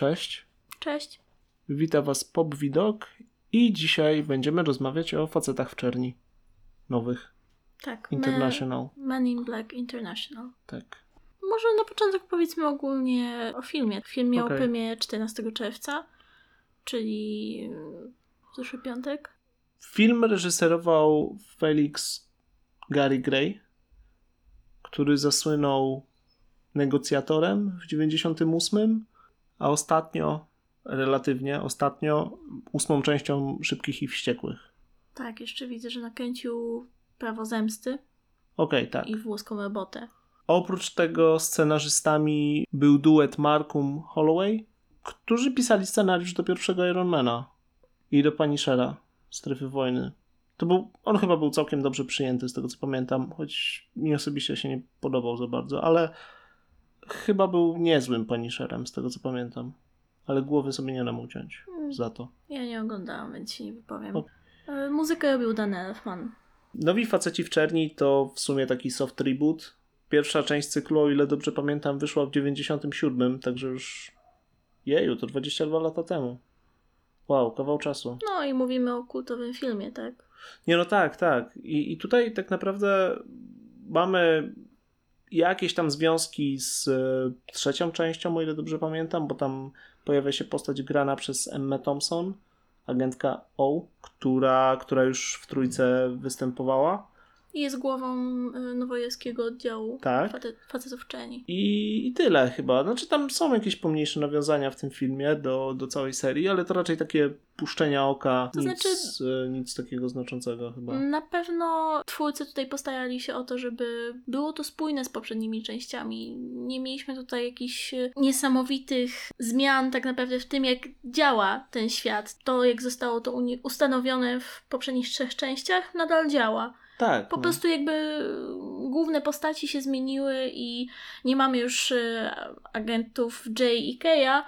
Cześć. Cześć. Wita Was Pop Widok i dzisiaj będziemy rozmawiać o facetach w czerni. Nowych. Tak. International. Men, Men in Black International. Tak. Może na początek powiedzmy ogólnie o filmie. Film miał Okej. premierę 14 czerwca, czyli w zeszły piątek. Film reżyserował Felix Gary Gray, który zasłynął negocjatorem w 98, a ostatnio, relatywnie ostatnio, ósmą częścią Szybkich i Wściekłych. Tak, jeszcze widzę, że nakręcił Prawo Zemsty Okej, tak. i Włoską Robotę. Oprócz tego scenarzystami był duet Markum Holloway, którzy pisali scenariusz do pierwszego Ironmana i do Punishera, Strefy Wojny. To był, on chyba był całkiem dobrze przyjęty z tego co pamiętam, choć mi osobiście się nie podobał za bardzo, ale chyba był niezłym Punisherem z tego co pamiętam. Ale głowy sobie nie dam uciąć Hmm, za to. Ja nie oglądałam, więc się nie wypowiem. O. E, Muzykę robił Dan Elfman. Nowi faceci w czerni to w sumie taki soft reboot. Pierwsza część cyklu, o ile dobrze pamiętam, wyszła w 97, także już jeju, to 22 lata temu. Wow, kawał czasu. No i mówimy o kultowym filmie, tak? Nie no tak, tak. I, i tutaj tak naprawdę mamy jakieś tam związki z e, trzecią częścią, o ile dobrze pamiętam, bo tam pojawia się postać grana przez Emmę Thompson, agentka O, która, która już w trójce występowała. I jest głową e, nowojorskiego oddziału Tak. facet, facetów w czerni. I, I tyle chyba. Znaczy tam są jakieś pomniejsze nawiązania w tym filmie do, do całej serii, ale to raczej takie puszczenia oka, To nic, znaczy- e, nic takiego znaczącego chyba. Na pewno twórcy tutaj postarali się o to, żeby było to spójne z poprzednimi częściami. Nie mieliśmy tutaj jakichś e, niesamowitych zmian tak naprawdę w tym, jak działa ten świat. To, jak zostało to ustanowione w poprzednich trzech częściach, nadal działa. Tak. Po no. prostu jakby główne postaci się zmieniły i nie mamy już e, agentów J i Keya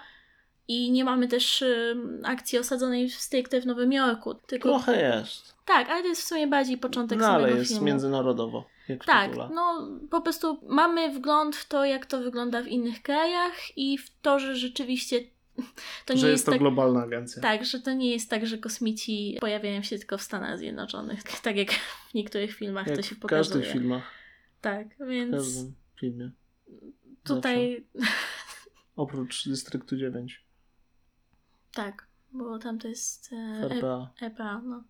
i nie mamy też e, akcji osadzonej stricte w Nowym Jorku. Tylko Trochę jest. tak, ale to jest w sumie bardziej początek No samego ale jest filmu. międzynarodowo. W Tak, tytule. no po prostu mamy wgląd w to, jak to wygląda w innych krajach i w to, że rzeczywiście to nie że jest, jest to tak, globalna agencja. tak, że to nie jest tak, że kosmici pojawiają się tylko w Stanach Zjednoczonych, tak jak w niektórych filmach Jak to się w pokazuje. każdych filmach. Tak, W więc każdym filmie. tutaj Oprócz Dystryktu 9. tak, bo tam to jest e, RPA. E- EPA, no.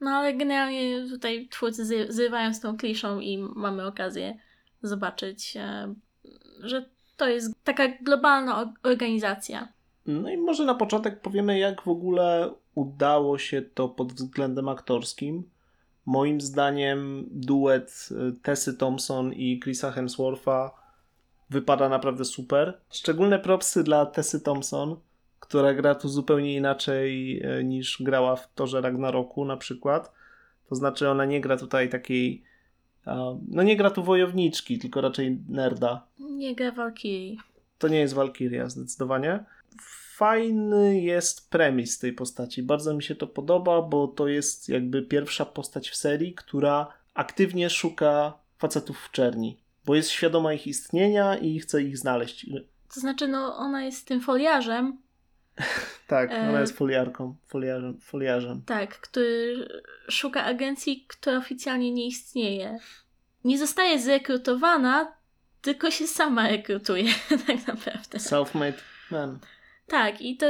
No ale generalnie tutaj twórcy zrywają z tą kliszą i mamy okazję zobaczyć, e, że to jest taka globalna organizacja. No i może na początek powiemy, jak w ogóle udało się to pod względem aktorskim. Moim zdaniem duet y, Tessy Thompson i Chrisa Hemswortha wypada naprawdę super. Szczególne propsy dla Tessy Thompson, która gra tu zupełnie inaczej y, niż grała w Torze Ragnaroku na przykład. To znaczy ona nie gra tutaj takiej no nie gra tu wojowniczki, tylko raczej nerda. Nie gra Valkyrie. To nie jest Valkyria, zdecydowanie. Fajny jest premis tej postaci. Bardzo mi się to podoba, bo to jest jakby pierwsza postać w serii, która aktywnie szuka facetów w czerni. Bo jest świadoma ich istnienia i chce ich znaleźć. To znaczy, no ona jest tym foliarzem, Tak, E, ona jest foliarką, foliarzem. foliarzem. tak, który szuka agencji, która oficjalnie nie istnieje. Nie zostaje zrekrutowana, tylko się sama rekrutuje, tak naprawdę. Self-made man. Tak, i to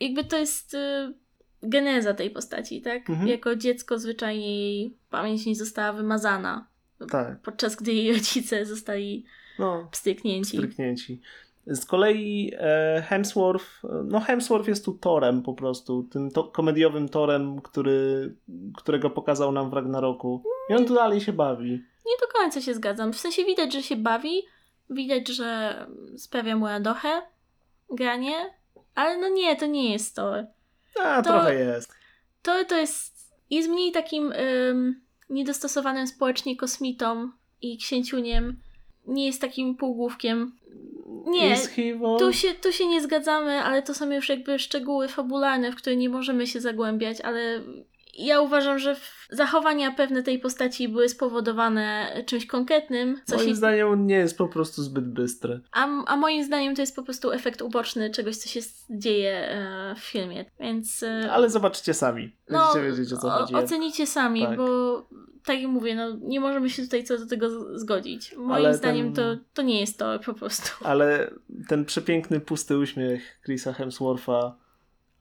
jakby to jest y, geneza tej postaci, tak? Mhm. Jako dziecko zwyczajnie jej pamięć nie została wymazana, Tak, podczas gdy jej rodzice zostali no, pstryknięci. stryknięci. Z kolei e, Hemsworth, no Hemsworth jest tu torem po prostu, tym to, komediowym torem, który, którego pokazał nam w Ragnaroku. I on tu dalej się bawi. Nie do końca się zgadzam. W sensie widać, że się bawi, widać, że sprawia mu radochę granie, ale no nie, to nie jest to. A, To- trochę jest. To, to jest, jest mniej takim ym, niedostosowanym społecznie kosmitą i księciuniem. Nie jest takim półgłówkiem. Nie? Tu się, tu się nie zgadzamy, ale to są już jakby szczegóły fabularne, w które nie możemy się zagłębiać, ale ja uważam, że zachowania pewne tej postaci były spowodowane czymś konkretnym, co Moim się zdaniem on nie jest po prostu zbyt bystry. A, a moim zdaniem to jest po prostu efekt uboczny czegoś, co się dzieje e, w filmie. Więc. E, Ale zobaczycie sami. no, Będziecie wiedzieć o co chodzi. Ocenicie sami, Tak. bo tak jak mówię, no, nie możemy się tutaj co do tego zgodzić. Moim Ale zdaniem ten- to, to nie jest to po prostu. Ale ten przepiękny, pusty uśmiech Chrisa Hemswortha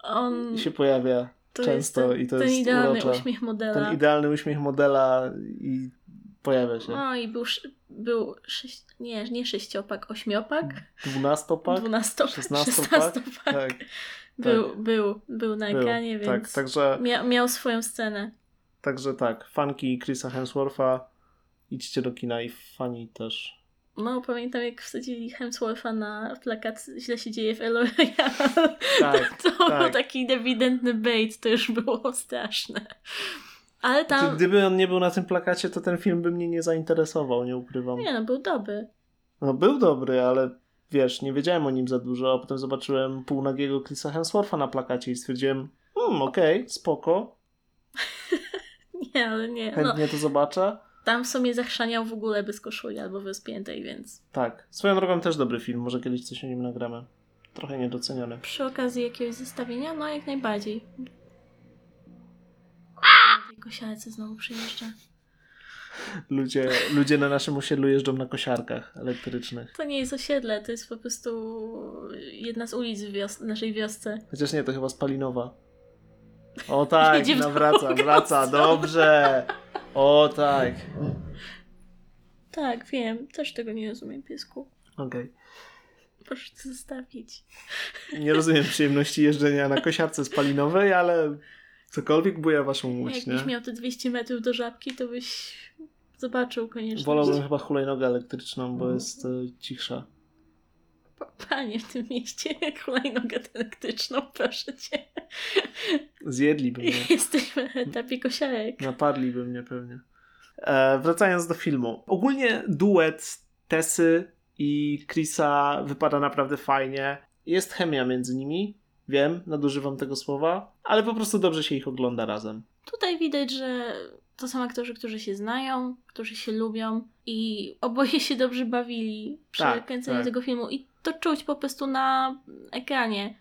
On się pojawia to często ten, i to ten jest idealny uśmiech modela. Ten idealny uśmiech modela i pojawia się. No i był, był sześć, nie, nie sześciopak, ośmiopak, Dwunastopak? dwunastopak, Szesnastopak? szesnastopak. Tak, Był, był, był na był. ekranie, tak. więc Także, mia- miał swoją scenę. także tak, fanki Chrisa Hemswortha idźcie do kina i fani też. No, pamiętam jak wsadzili Hemswortha na plakat Źle się dzieje w Royale. Tak, to tak. był taki ewidentny bait, to już było straszne. Ale Znaczy, tam... gdyby on nie był na tym plakacie, to ten film by mnie nie zainteresował, nie ukrywam. Nie no, był dobry. No był dobry, ale wiesz, nie wiedziałem o nim za dużo, a potem zobaczyłem półnagiego Chrisa Hemswortha na plakacie i stwierdziłem, hmm, okej, spoko, Nie, ale nie. No, chętnie to zobaczę. Tam w sumie zachrzaniał w ogóle bez koszuli albo rozpiętej, więc Tak, swoją drogą też dobry film, może kiedyś coś o nim nagramy. Trochę niedoceniony. przy okazji jakiegoś zestawienia, no jak najbardziej. Kurde, na tej kosiarce znowu przyjeżdża. Ludzie, ludzie na naszym osiedlu jeżdżą na kosiarkach elektrycznych. To nie jest osiedle, to jest po prostu jedna z ulic w wios- naszej wiosce. Chociaż nie, to chyba Spalinowa. O tak, Jedzie w no wraca, drugą wraca, stronę. dobrze. O tak. Tak, wiem, też tego nie rozumiem, piesku. Okej. Proszę to zostawić. Nie rozumiem przyjemności jeżdżenia na kosiarce spalinowej, ale cokolwiek buja waszą łódź, Jakbyś nie? miał te 200 metrów do żabki, to byś zobaczył koniecznie. Wolałbym chyba hulajnogę elektryczną, Mhm. bo jest e, cichsza. Panie w tym mieście, hulajnogę elektryczną, proszę cię. Zjedliby mnie. Jesteśmy na etapie kosiarek. Napadliby mnie pewnie. E, wracając do filmu. Ogólnie duet Tessy i Chrisa wypada naprawdę fajnie. Jest chemia między nimi. Wiem, nadużywam tego słowa, ale po prostu dobrze się ich ogląda razem. Tutaj widać, że to są aktorzy, którzy się znają, którzy się lubią i oboje się dobrze bawili przy Tak, kręceniu tak. tego filmu i to czuć po prostu na ekranie.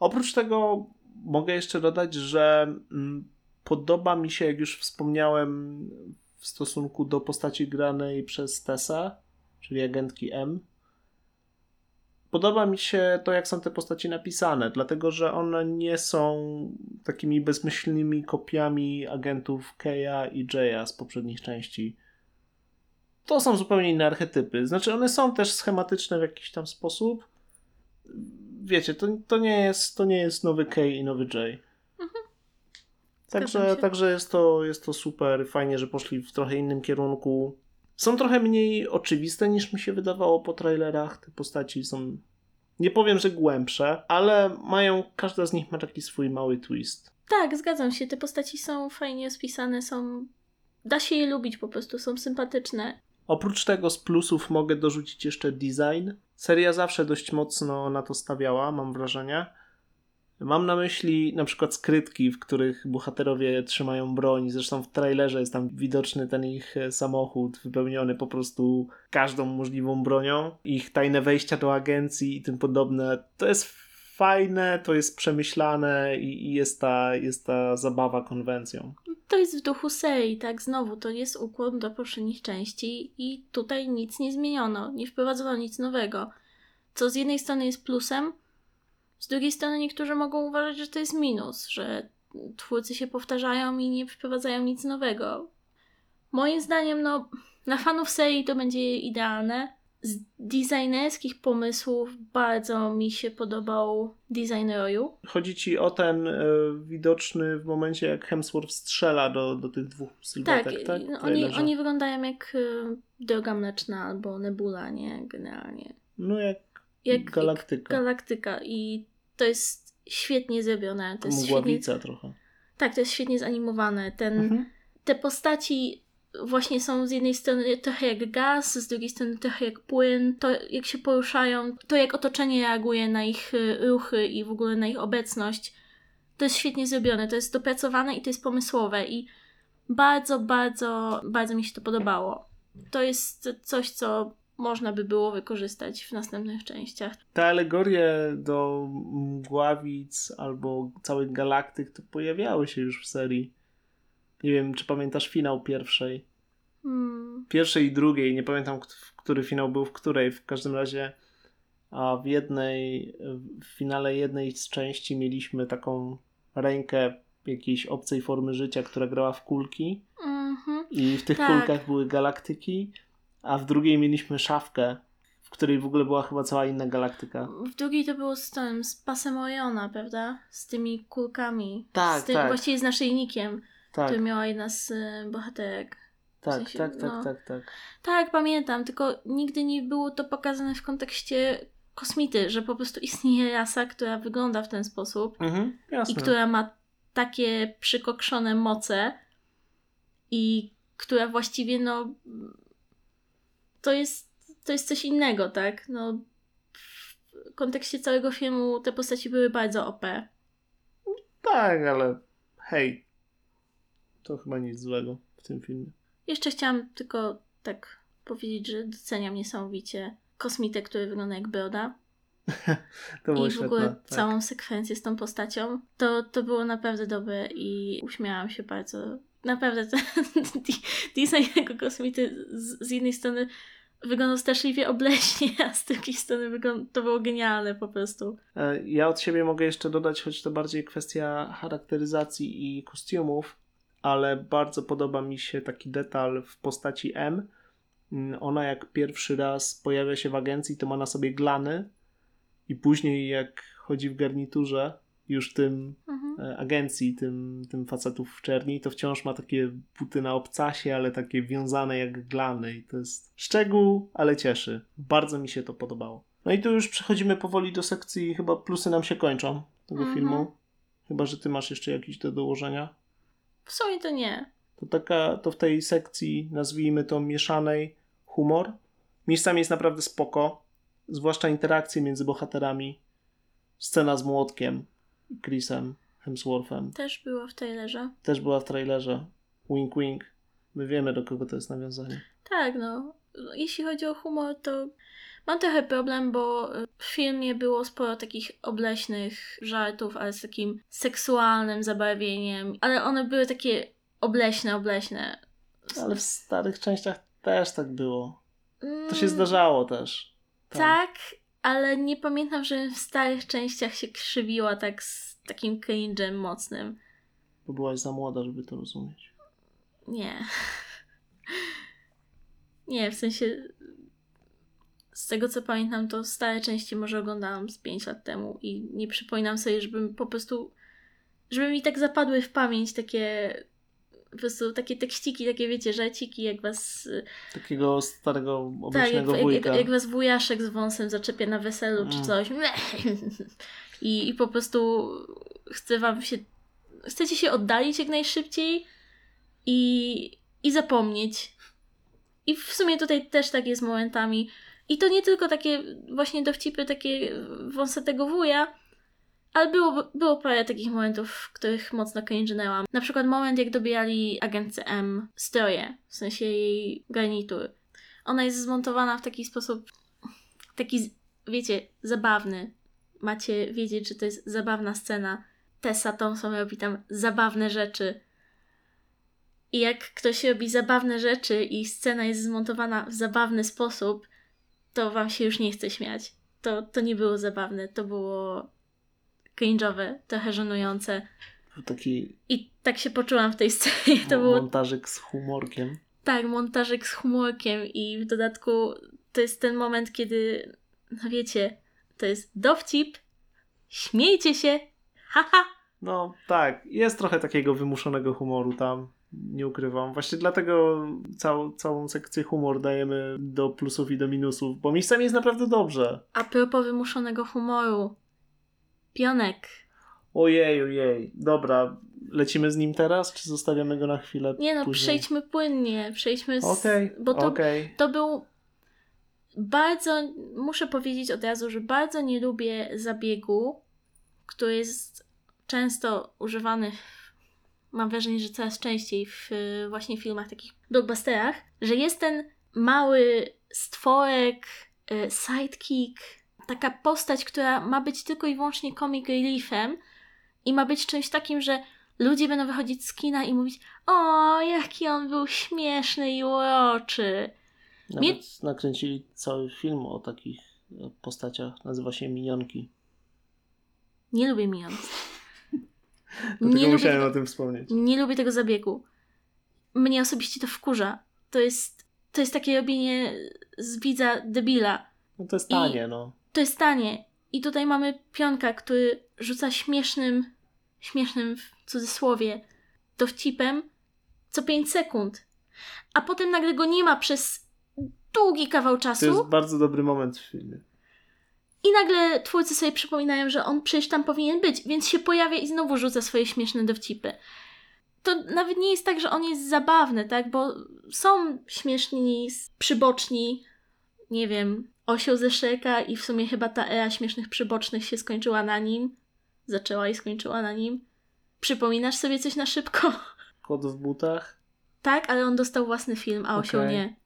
Oprócz tego mogę jeszcze dodać, że mm, podoba mi się, jak już wspomniałem, w stosunku do postaci granej przez Tessa, czyli agentki M. Podoba mi się to, jak są te postaci napisane, dlatego że one nie są takimi bezmyślnymi kopiami agentów Keya i Jaya z poprzednich części. To są zupełnie inne archetypy. Znaczy, one są też schematyczne w jakiś tam sposób, wiecie, to, to, nie jest, to nie jest nowy K i nowy J. Zgadzam Także, także jest, to, jest to super. Fajnie, że poszli w trochę innym kierunku. Są trochę mniej oczywiste niż mi się wydawało po trailerach. Te postaci są. Nie powiem, że głębsze, ale mają. Każda z nich ma taki swój mały twist. Tak, zgadzam się. Te postaci są fajnie spisane, są. Da się je lubić po prostu, są sympatyczne. Oprócz tego z plusów mogę dorzucić jeszcze design. Seria zawsze dość mocno na to stawiała, mam wrażenie. Mam na myśli na przykład skrytki, w których bohaterowie trzymają broń. Zresztą w trailerze jest tam widoczny ten ich e, samochód wypełniony po prostu każdą możliwą bronią. Ich tajne wejścia do agencji i tym podobne. To jest fajne, to jest przemyślane i jest ta, jest ta zabawa konwencją. To jest w duchu serii, tak? Znowu, to jest ukłon do poprzednich części i tutaj nic nie zmieniono, nie wprowadzono nic nowego. Co z jednej strony jest plusem, z drugiej strony niektórzy mogą uważać, że to jest minus, że twórcy się powtarzają i nie wprowadzają nic nowego. Moim zdaniem, no, dla fanów serii to będzie idealne. Z designerskich pomysłów bardzo mi się podobał design Royu. Chodzi ci o ten e, widoczny w momencie, jak Hemsworth strzela do, do tych dwóch Tak, sylwetek, tak? no, W oni, oni wyglądają jak y, Droga Mleczna albo Nebula, nie? Generalnie. No jak, Jak galaktyka. Galaktyka i to jest świetnie zrobione. To jest świetnie, trochę. tak, to jest świetnie zanimowane. Ten, Mhm. Te postaci właśnie są z jednej strony trochę jak gaz, z drugiej strony trochę jak płyn. To jak się poruszają, to jak otoczenie reaguje na ich y, ruchy i w ogóle na ich obecność. to jest świetnie zrobione, to jest dopracowane i to jest pomysłowe i bardzo, bardzo, bardzo mi się to podobało. To jest coś, co można by było wykorzystać w następnych częściach. Te alegorie do mgławic albo całych galaktyk to pojawiały się już w serii. Nie wiem, czy pamiętasz finał pierwszej. Hmm. Pierwszej i drugiej, nie pamiętam, który finał był w której. W każdym razie a w jednej, w finale jednej z części mieliśmy taką rękę jakiejś obcej formy życia, która grała w kulki Mhm. i w tych Tak. kulkach były galaktyki, a w drugiej mieliśmy szafkę, w której w ogóle była chyba cała inna galaktyka. W drugiej to było z tym, z pasem Oriona, prawda? Z tymi kulkami. Tak, z tym, tak. Właściwie z naszyjnikiem, Tak, który miała jedna z y, bohaterek. tak, sensie, tak, tak, no. tak, tak. Tak, pamiętam, tylko nigdy nie było to pokazane w kontekście kosmity, że po prostu istnieje rasa, która wygląda w ten sposób Mhm, i która ma takie przykokszone moce i która właściwie no to jest, to jest coś innego, tak? No w kontekście całego filmu te postaci były bardzo OP. Tak, ale hej, to chyba nic złego w tym filmie. Jeszcze chciałam tylko tak powiedzieć, że doceniam niesamowicie kosmitę, który wygląda jak Broda. To było I w świetne. ogóle tak. całą sekwencję z tą postacią. To, to było naprawdę dobre i uśmiałam się bardzo. Naprawdę ten design tego kosmity z, z jednej strony wyglądał straszliwie obleśnie, a z drugiej strony to było genialne po prostu. E, Ja od siebie mogę jeszcze dodać, choć to bardziej kwestia charakteryzacji i kostiumów, ale bardzo podoba mi się taki detal w postaci M. Mm, Ona jak pierwszy raz pojawia się w agencji, to ma na sobie glany i później jak chodzi w garniturze już tym Mhm. e, agencji, tym, tym facetów w czerni, to wciąż ma takie buty na obcasie, ale takie wiązane jak glany i to jest szczegół, ale cieszy. Bardzo mi się to podobało. No i tu już przechodzimy powoli do sekcji, chyba plusy nam się kończą tego Mhm. filmu. Chyba, że ty masz jeszcze jakieś do dołożenia. W sumie to nie. To taka, to w tej sekcji, nazwijmy to mieszanej, humor. Miejscami jest naprawdę spoko, zwłaszcza interakcje między bohaterami. Scena z młotkiem Chrisem Hemsworthem Też było w trailerze. też była w trailerze. Wink wink. My wiemy do kogo to jest nawiązanie. Tak, no. Jeśli chodzi o humor, to mam trochę problem, bo w filmie było sporo takich obleśnych żartów, ale z takim seksualnym zabarwieniem. Ale one były takie obleśne, obleśne. Ale w starych częściach też tak było. To się Mm, zdarzało też. Tam. Tak, ale nie pamiętam, że w starych częściach się krzywiła tak z takim cringe'em mocnym. Bo byłaś za młoda, żeby to rozumieć. Nie. Nie, w sensie z tego co pamiętam, to stare części może oglądałam z 5 lat temu i nie przypominam sobie, żebym po prostu żeby mi tak zapadły w pamięć takie po prostu takie tekściki, takie wiecie, żarciki, jak was Takiego starego, tak, obecnego jak, wujka. jak, jak was wujaszek z wąsem zaczepia na weselu czy Mm. coś I, i po prostu chce wam się chcecie się oddalić jak najszybciej i, i zapomnieć. I w sumie tutaj też tak jest momentami. I to nie tylko takie właśnie dowcipy, takie wąsatego wuja, ale było, było parę takich momentów, w których mocno cringe'nęłam. Na przykład moment, jak dobijali agentce M stroje, w sensie jej garnitur. Ona jest zmontowana w taki sposób, taki, wiecie, zabawny. Macie wiedzieć, że to jest zabawna scena. Tessa Thompson robi tam zabawne rzeczy. I jak ktoś robi zabawne rzeczy i scena jest zmontowana w zabawny sposób, to wam się już nie chce śmiać. To, to nie było zabawne, to było cringe'owe, trochę żenujące. Był taki I tak się poczułam w tej scenie. To było montażyk z humorkiem. tak, montażek z humorkiem i w dodatku to jest ten moment, kiedy, no wiecie, to jest dowcip, śmiejcie się, haha. No tak, jest trochę takiego wymuszonego humoru tam. Nie ukrywam. Właśnie dlatego całą, całą sekcję humor dajemy do plusów i do minusów, bo miejscami jest naprawdę dobrze. A propos wymuszonego humoru, Pionek. Ojej, ojej. Dobra, lecimy z nim teraz, czy zostawiamy go na chwilę Nie no, później? przejdźmy płynnie, przejdźmy z... Okej, bo to, okej. to był bardzo, muszę powiedzieć od razu, że bardzo nie lubię zabiegu, który jest często używany, mam wrażenie, że coraz częściej w właśnie filmach takich blockbusterach, że jest ten mały stworek, y, sidekick, taka postać, która ma być tylko i wyłącznie comic reliefem i ma być czymś takim, że ludzie będą wychodzić z kina i mówić o, jaki on był śmieszny i uroczy. Nawet Mnie- nakręcili cały film o takich e, postaciach. Nazywa się Minionki. Nie lubię. Dlatego Nie musiałem o tym wspomnieć. nie lubię tego zabiegu. Mnie osobiście to wkurza. To jest, to jest takie robienie z widza debila. No to jest I- tanie, no. To jest tanie. I tutaj mamy pionka, który rzuca śmiesznym, śmiesznym w cudzysłowie, dowcipem co 5 sekund. A potem nagle go nie ma przez długi kawał To czasu. jest bardzo dobry moment w filmie. I nagle twórcy sobie przypominają, że on przecież tam powinien być, więc się pojawia i znowu rzuca swoje śmieszne dowcipy. To nawet nie jest tak, że on jest zabawny, tak? Bo są śmieszni, przyboczni, nie wiem, osioł ze Shreka i w sumie chyba ta era śmiesznych przybocznych się skończyła na nim. Zaczęła i skończyła na nim. Przypominasz sobie coś na szybko? Kot w butach. tak, ale on dostał własny film, a osioł Okej. nie.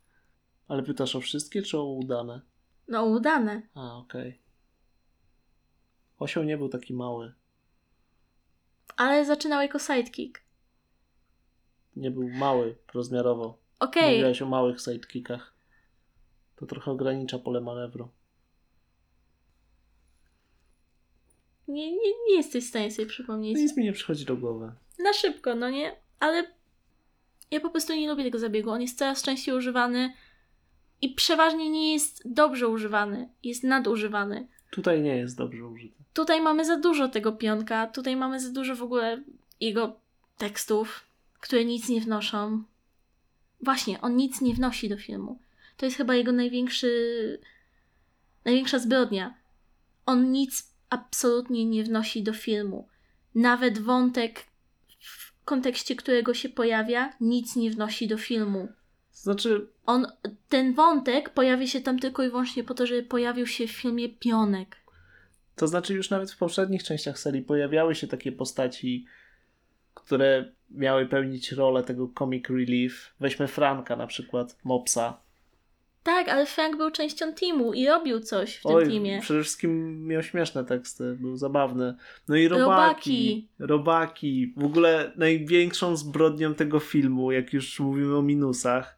Ale pytasz o wszystkie, czy o udane? No, udane. A, okej. Osioł nie był taki mały. Ale zaczynał jako sidekick. Nie był mały rozmiarowo. Okej, Mówiłaś o małych sidekickach. To trochę ogranicza pole manewru. nie, nie, nie jesteś w stanie sobie przypomnieć. Nic mi nie przychodzi do głowy. Na szybko, no nie? Ale ja po prostu nie lubię tego zabiegu. On jest coraz częściej używany i przeważnie nie jest dobrze używany. Jest nadużywany. Tutaj nie jest dobrze użyty. Tutaj mamy za dużo tego pionka, tutaj mamy za dużo w ogóle jego tekstów, które nic nie wnoszą. Właśnie, on nic nie wnosi do filmu. To jest chyba jego największy. największa zbrodnia. On nic absolutnie nie wnosi do filmu. Nawet wątek, w kontekście którego się pojawia, nic nie wnosi do filmu. Znaczy, On, ten wątek pojawia się tam tylko i wyłącznie po to, żeby pojawił się w filmie Pionek. to znaczy już nawet w poprzednich częściach serii pojawiały się takie postaci, które miały pełnić rolę tego comic relief. Weźmy Franka na przykład, Mopsa. Tak, ale Frank był częścią teamu i robił coś w tym Oj, teamie. przede wszystkim miał śmieszne teksty, był zabawny. No i Robaki. robaki. Robaki. W ogóle największą zbrodnią tego filmu, jak już mówimy o minusach,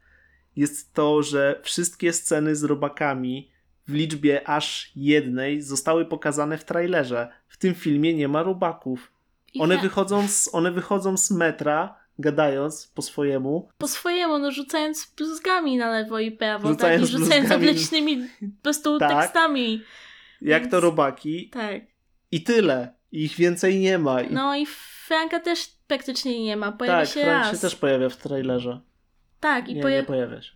jest to, że wszystkie sceny z robakami w liczbie aż jednej zostały pokazane w trailerze. W tym filmie nie ma robaków. One wychodzą, z, one wychodzą z metra, gadając po swojemu. Po swojemu, no rzucając bluzgami na lewo i prawo, Rzucając tak? I rzucając oblecznymi po prostu Tak. tekstami. Jak to Więc- robaki. Tak. I tyle. Ich więcej nie ma. I No i Franka też praktycznie nie ma. Pojawia tak, się Frank raz. się też pojawia w trailerze. Tak, i nie, poja- nie pojawia się.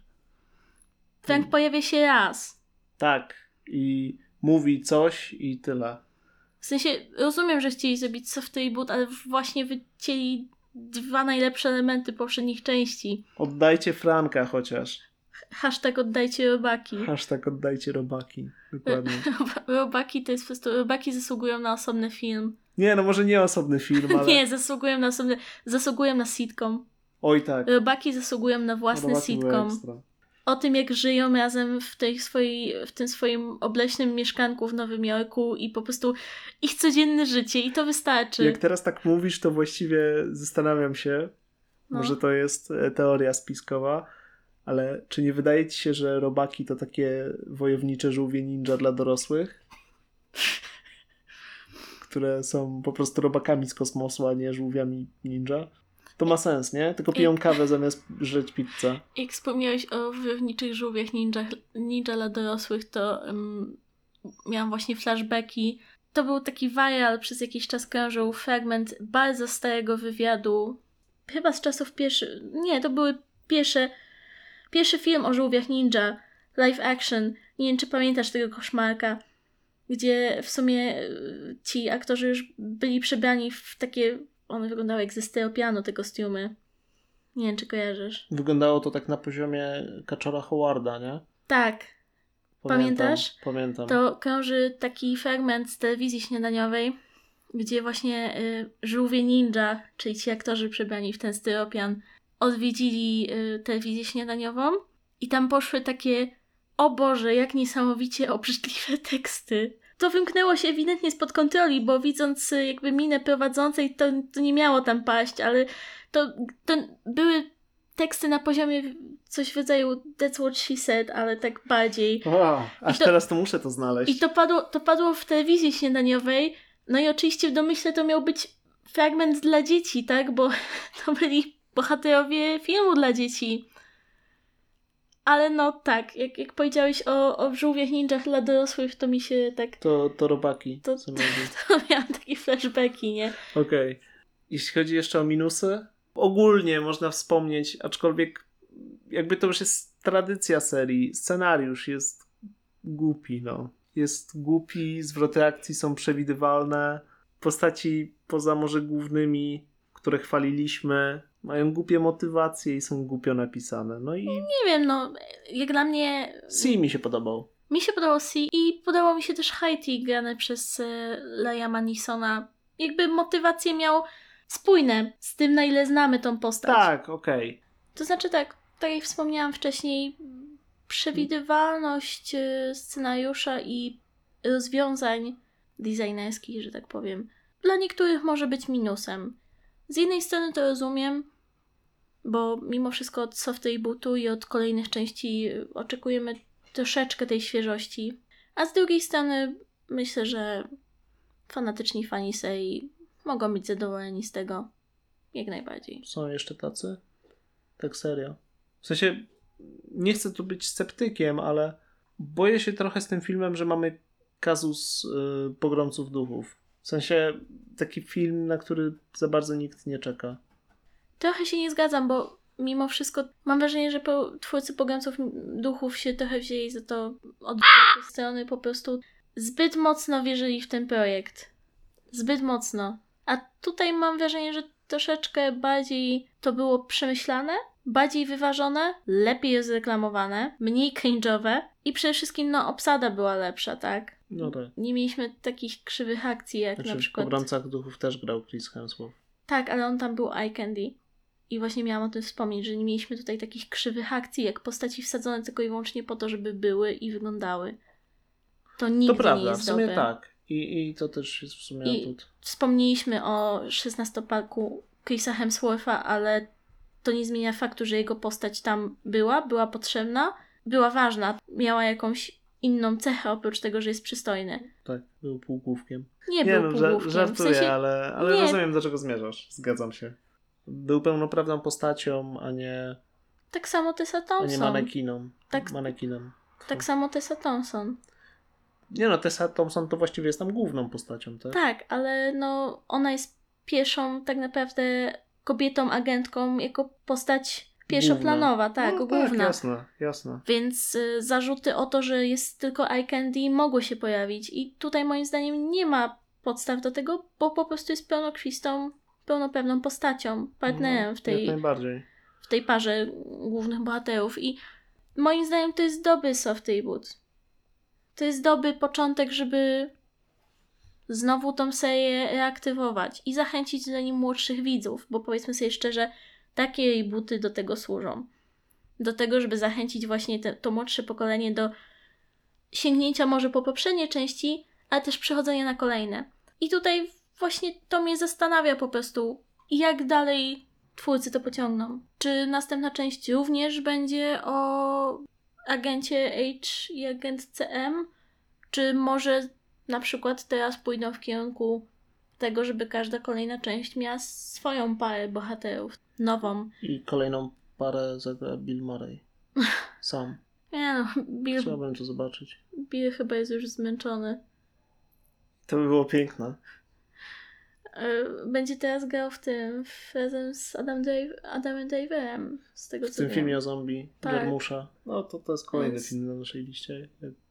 Frank pojawia się raz. Tak. I mówi coś i tyle. W sensie, rozumiem, że chcieli zrobić soft reboot, ale właśnie wycięli dwa najlepsze elementy poprzednich części. Oddajcie Franka chociaż. Hashtag oddajcie robaki. Hashtag oddajcie robaki. Dokładnie. Robaki to jest po prostu, robaki zasługują na osobny film. Nie, no może nie osobny film, ale... Nie, zasługują na osobny, zasługują na sitcom. Oj tak. Robaki zasługują na własny Robaki były sitcom. O tym, jak żyją razem w, tej swojej, w tym swoim obleśnym mieszkanku w Nowym Jorku i po prostu ich codzienne życie i to wystarczy. Jak teraz tak mówisz, to właściwie zastanawiam się, No. może to jest e, teoria spiskowa, ale czy nie wydaje ci się, że robaki to takie wojownicze żółwie ninja dla dorosłych? Które są po prostu robakami z kosmosu, a nie żółwiami ninja? To ma sens, nie? Tylko piją kawę zamiast żreć pizzę. Jak wspomniałeś o wojowniczych żółwiach ninja, ninja dla dorosłych, to um, miałam właśnie flashbacki. To był taki viral, przez jakiś czas krążył fragment bardzo starego wywiadu, chyba z czasów pierwszych, nie, to były pierwsze, pierwszy film o żółwiach ninja, live action, nie wiem czy pamiętasz tego koszmarka, gdzie w sumie y, ci aktorzy już byli przebrani w takie, one wyglądały jak ze stereopianu te kostiumy. Nie wiem czy kojarzysz. Wyglądało to tak na poziomie Kaczora Howarda, nie? Tak, Pamiętam, Pamiętasz? Pamiętam. to krąży taki fragment z telewizji śniadaniowej, gdzie właśnie y, żółwie ninja, czyli ci aktorzy przebrani w ten styropian, odwiedzili y, telewizję śniadaniową i tam poszły takie o Boże, jak niesamowicie obrzydliwe teksty. To wymknęło się ewidentnie spod kontroli, bo widząc y, jakby minę prowadzącej, to, to nie miało tam paść, ale to, to były teksty na poziomie coś w rodzaju That's what she said, ale tak bardziej. Wow, aż to- teraz to muszę to znaleźć. I to padło, to padło w telewizji śniadaniowej, no i oczywiście w domyśle to miał być fragment dla dzieci, tak? Bo to byli bohaterowie filmu dla dzieci. Ale no tak, jak, jak powiedziałeś o, o żółwiach ninjach dla dorosłych, to mi się tak... To, to robaki. To- co mieli. To miałam takie flashbacki, nie? Okej. Jeśli chodzi jeszcze o minusy, ogólnie można wspomnieć, aczkolwiek jakby to już jest tradycja serii, scenariusz jest głupi, no. Jest głupi, zwroty akcji są przewidywalne, postaci poza może głównymi, które chwaliliśmy, mają głupie motywacje i są głupio napisane. No i Nie wiem, no, jak dla mnie... Si mi się podobał. Mi się podobał C i podobał mi się też Haiti grane przez e, Liama Neesona. Jakby motywacje miał spójne z tym, na ile znamy tą postać. Tak, okej. To znaczy tak, tak jak wspomniałam wcześniej, przewidywalność e, scenariusza i rozwiązań designerskich, że tak powiem, dla niektórych może być minusem. Z jednej strony to rozumiem, bo mimo wszystko od Software Bootu i od kolejnych części oczekujemy troszeczkę tej świeżości. A z drugiej strony myślę, że fanatyczni fani serii mogą być zadowoleni z tego. Jak najbardziej. Są jeszcze tacy? Tak serio. W sensie, nie chcę tu być sceptykiem, ale boję się trochę z tym filmem, że mamy kazus y, pogromców duchów. W sensie, taki film, na który za bardzo nikt nie czeka. Trochę się nie zgadzam, bo mimo wszystko mam wrażenie, że po, twórcy pogromców duchów się trochę wzięli za to od strony. Po prostu zbyt mocno wierzyli w ten projekt. Zbyt mocno. A tutaj mam wrażenie, że troszeczkę bardziej to było przemyślane, bardziej wyważone, lepiej rozreklamowane, mniej cringe'owe i przede wszystkim no obsada była lepsza, tak? No tak. Nie mieliśmy takich krzywych akcji jak Znaczy, na w przykład... pogromcach duchów też grał Chris Hemsworth. Tak, ale on tam był eye candy. I właśnie miałam o tym wspomnieć, że nie mieliśmy tutaj takich krzywych akcji, jak postaci wsadzone tylko i wyłącznie po to, żeby były i wyglądały. To nigdy To nie prawda, jest w sumie dobre. tak. I, I to też jest w sumie I- atut. Wspomnieliśmy o 16-palku Chrisa Hemswortha, ale to nie zmienia faktu, że jego postać tam była, była potrzebna, była ważna, miała jakąś inną cechę oprócz tego, że jest przystojny. Tak, był półgłówkiem. Nie, Nie, był no, półgłówkiem. ża- żartuję, w sensie, ale, ale nie. rozumiem, do czego zmierzasz. Zgadzam się. Był pełnoprawną postacią, a nie, tak samo Tessa a nie Thompson. manekiną. Tak-. Tak samo Tessa Thompson. Nie no, Tessa Thompson to właściwie jest tam główną postacią, tak? Tak, ale no ona jest pierwszą tak naprawdę kobietą agentką jako postać pierwszoplanowa, tak, no, główna. jasne, jasne. Więc y, zarzuty o to, że jest tylko eye candy mogły się pojawić i tutaj moim zdaniem nie ma podstaw do tego, bo po prostu jest pełnokrwistą, pełnoprawną postacią, partnerem w No, Jak tej, w tej parze głównych bohaterów i moim zdaniem to jest dobry soft reboot. To jest dobry początek, żeby znowu tą serię reaktywować i zachęcić do niej młodszych widzów, bo powiedzmy sobie szczerze, takie rebooty do tego służą. Do tego, żeby zachęcić właśnie te, to młodsze pokolenie do sięgnięcia może po poprzednie części, ale też przechodzenia na kolejne. I tutaj właśnie to mnie zastanawia po prostu, jak dalej twórcy to pociągną. Czy następna część również będzie o agencie H i agent CM? Czy może na przykład teraz pójdą w kierunku tego, żeby każda kolejna część miała swoją parę bohaterów, nową. I kolejną parę zagra Bill Murray. Sam. Nie no, Bill, Chciałbym to zobaczyć. Bill chyba jest już zmęczony. To by było piękne. E, Będzie teraz grał w tym w, razem z Adam Dave, Adamem Driverem, z tego W co tym wiem. filmie o zombie, Tak. Jarmusza. No to to jest kolejny Więc- film na naszej liście.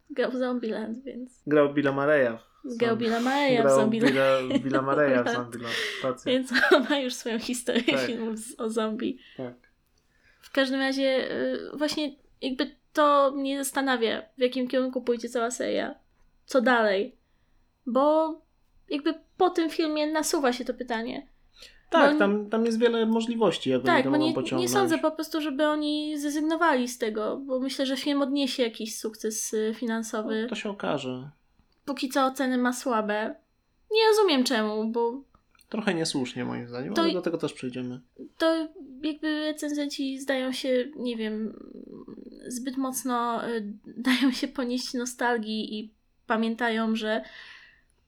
Grał w Zombieland, więc... Grał Billa Murraya. w Grał. Billa Murraya w Zombieland. Billa, Billa Murraya w Zombieland. Racja. Więc on ma już swoją historię Tak. filmów z, o zombie. Tak. W każdym razie y, właśnie jakby to mnie zastanawia, w jakim kierunku pójdzie cała seria. Co dalej? Bo jakby po tym filmie nasuwa się to pytanie. Tak, Bo- tam, tam jest wiele możliwości, jak oni Tak, to bo mogą nie, nie sądzę po prostu, żeby oni zrezygnowali z tego, bo myślę, że film odniesie jakiś sukces y, finansowy. No, to się okaże. Póki co oceny ma słabe. Nie rozumiem czemu, bo Trochę niesłusznie moim zdaniem, To ale do tego też przejdziemy. to jakby recenzenci zdają się, nie wiem, zbyt mocno y, dają się ponieść nostalgii i pamiętają, że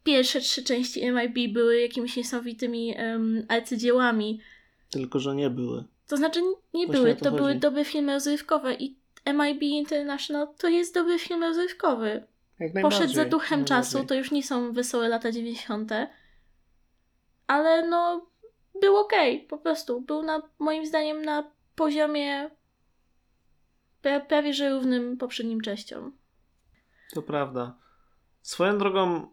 pierwsze trzy części MIB były jakimiś niesamowitymi um, arcydziełami. Tylko, że nie były. To znaczy nie Właśnie były, to to były dobre filmy rozrywkowe i MIB International to jest dobry film rozrywkowy. Jak Poszedł za duchem czasu, to już nie są wesołe lata 90. Ale no, był okej, po prostu. Był na, moim zdaniem na poziomie pra, prawie że równym poprzednim częściom. To prawda. Swoją drogą,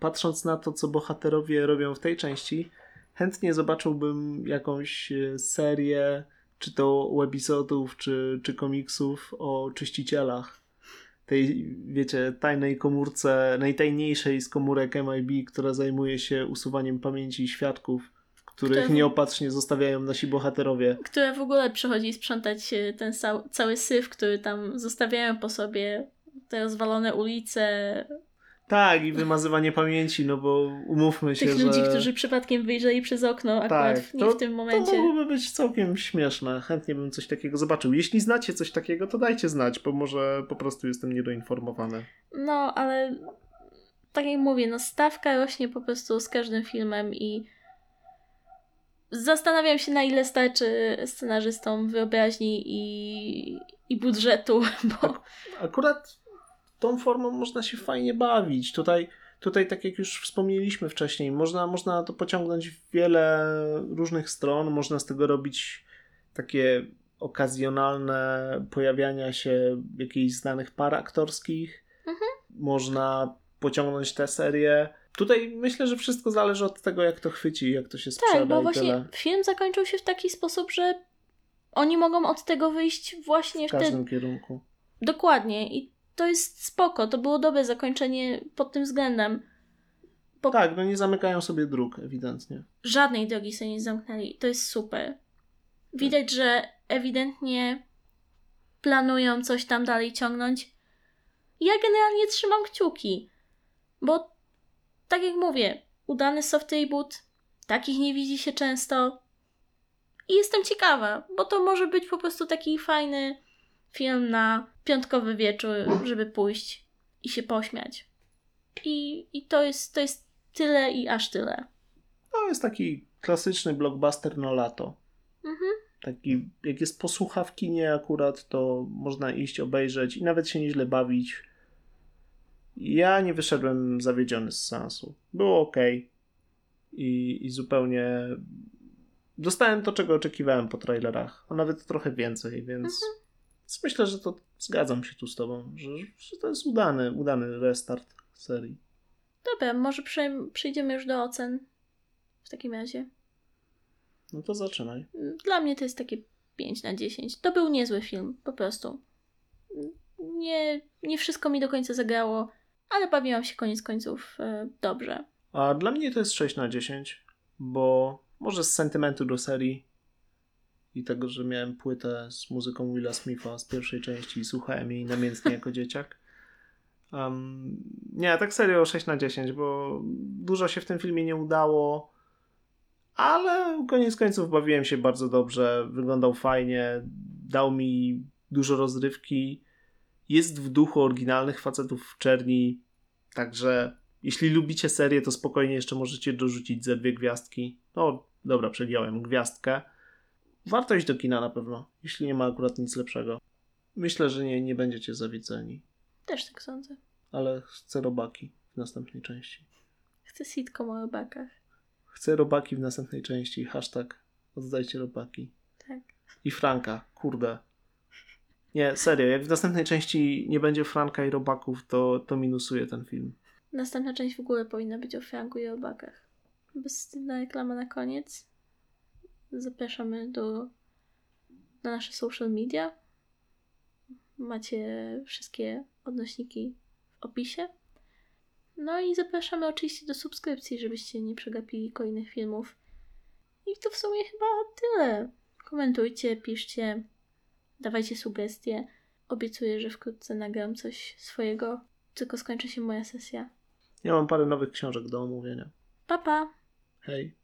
patrząc na to, co bohaterowie robią w tej części, chętnie zobaczyłbym jakąś e, serię, czy to webisodów, czy, czy komiksów o czyścicielach. Tej, wiecie, tajnej komórce, najtajniejszej z komórek MIB, która zajmuje się usuwaniem pamięci świadków, których Która- nieopatrznie zostawiają nasi bohaterowie. Które w ogóle przychodzi sprzątać e, ten cał, cały syf, który tam zostawiają po sobie. Te rozwalone ulice, Tak, i wymazywanie pamięci, no bo umówmy się, tych że... ludzi, którzy przypadkiem wyjrzeli przez okno akurat Tak, w, nie to- w tym To momencie. mogłoby być całkiem śmieszne. Chętnie bym coś takiego zobaczył. Jeśli znacie coś takiego, to dajcie znać, bo może po prostu jestem niedoinformowany. No, ale tak jak mówię, no stawka rośnie po prostu z każdym filmem i zastanawiam się, na ile starczy scenarzystom wyobraźni i, i budżetu, bo Akurat tą formą można się fajnie bawić. Tutaj, tutaj tak jak już wspomnieliśmy wcześniej, można, można to pociągnąć w wiele różnych stron. Można z tego robić takie okazjonalne pojawiania się jakichś znanych par aktorskich. Mhm. Można pociągnąć tę serię. Tutaj myślę, że wszystko zależy od tego, jak to chwyci, jak to się sprzeda tak, bo właśnie tyle. film zakończył się w taki sposób, że oni mogą od tego wyjść właśnie W wtedy. każdym kierunku. Dokładnie. I to jest spoko. To było dobre zakończenie pod tym względem. Po- Tak, no nie zamykają sobie dróg, ewidentnie. żadnej drogi sobie nie zamknęli. To jest super. Widać, że ewidentnie planują coś tam dalej ciągnąć. Ja generalnie trzymam kciuki, bo tak jak mówię, udany soft reboot, takich nie widzi się często. I jestem ciekawa, bo to może być po prostu taki fajny film na piątkowy wieczór, żeby pójść i się pośmiać. I, i to, jest, to jest tyle i aż tyle. To jest taki klasyczny blockbuster na lato. Mhm. Taki, jak jest posłucha w kinie akurat, to można iść, obejrzeć i nawet się nieźle bawić. Ja nie wyszedłem zawiedziony z sensu. Było ok. I, I zupełnie dostałem to, czego oczekiwałem po trailerach, a nawet trochę więcej, więc, więc myślę, że to zgadzam się tu z tobą, że, że to jest udany, udany restart serii. Dobra, może przej- przejdziemy już do ocen. W takim razie. No to zaczynaj. Dla mnie to jest takie 5 na 10. To był niezły film, po prostu. Nie, nie wszystko mi do końca zagrało, ale bawiłam się koniec końców e, dobrze. A dla mnie to jest 6 na 10, bo może z sentymentu do serii i tego, że miałem płytę z muzyką Willa Smitha z pierwszej części i słuchałem jej namiętnie jako dzieciak. Um, nie, tak serio 6 na 10, bo dużo się w tym filmie nie udało, ale koniec końców bawiłem się bardzo dobrze, wyglądał fajnie, dał mi dużo rozrywki, jest w duchu oryginalnych facetów w czerni, także jeśli lubicie serię, to spokojnie jeszcze możecie dorzucić ze dwie gwiazdki. No, dobra, przegiąłem gwiazdkę. Warto iść do kina na pewno, jeśli nie ma akurat nic lepszego. Myślę, że nie, nie będziecie zawiedzeni, Też tak sądzę. ale chcę robaki w następnej części. Chcę sitcom o robakach. Chcę robaki w następnej części. Hashtag oddajcie robaki. Tak. I Franka, kurde. Nie, serio, jak w następnej części nie będzie Franka i robaków, to, to minusuje ten film. Następna część w ogóle powinna być o Franku i robakach. Bezwstydna reklama na koniec. Zapraszamy do na nasze social media. Macie wszystkie odnośniki w opisie. No i zapraszamy oczywiście do subskrypcji, żebyście nie przegapili kolejnych filmów. I to w sumie chyba tyle. Komentujcie, piszcie, dawajcie sugestie. Obiecuję, że wkrótce nagram coś swojego, tylko skończy się moja sesja. Ja mam parę nowych książek do omówienia. Pa, pa! Hej.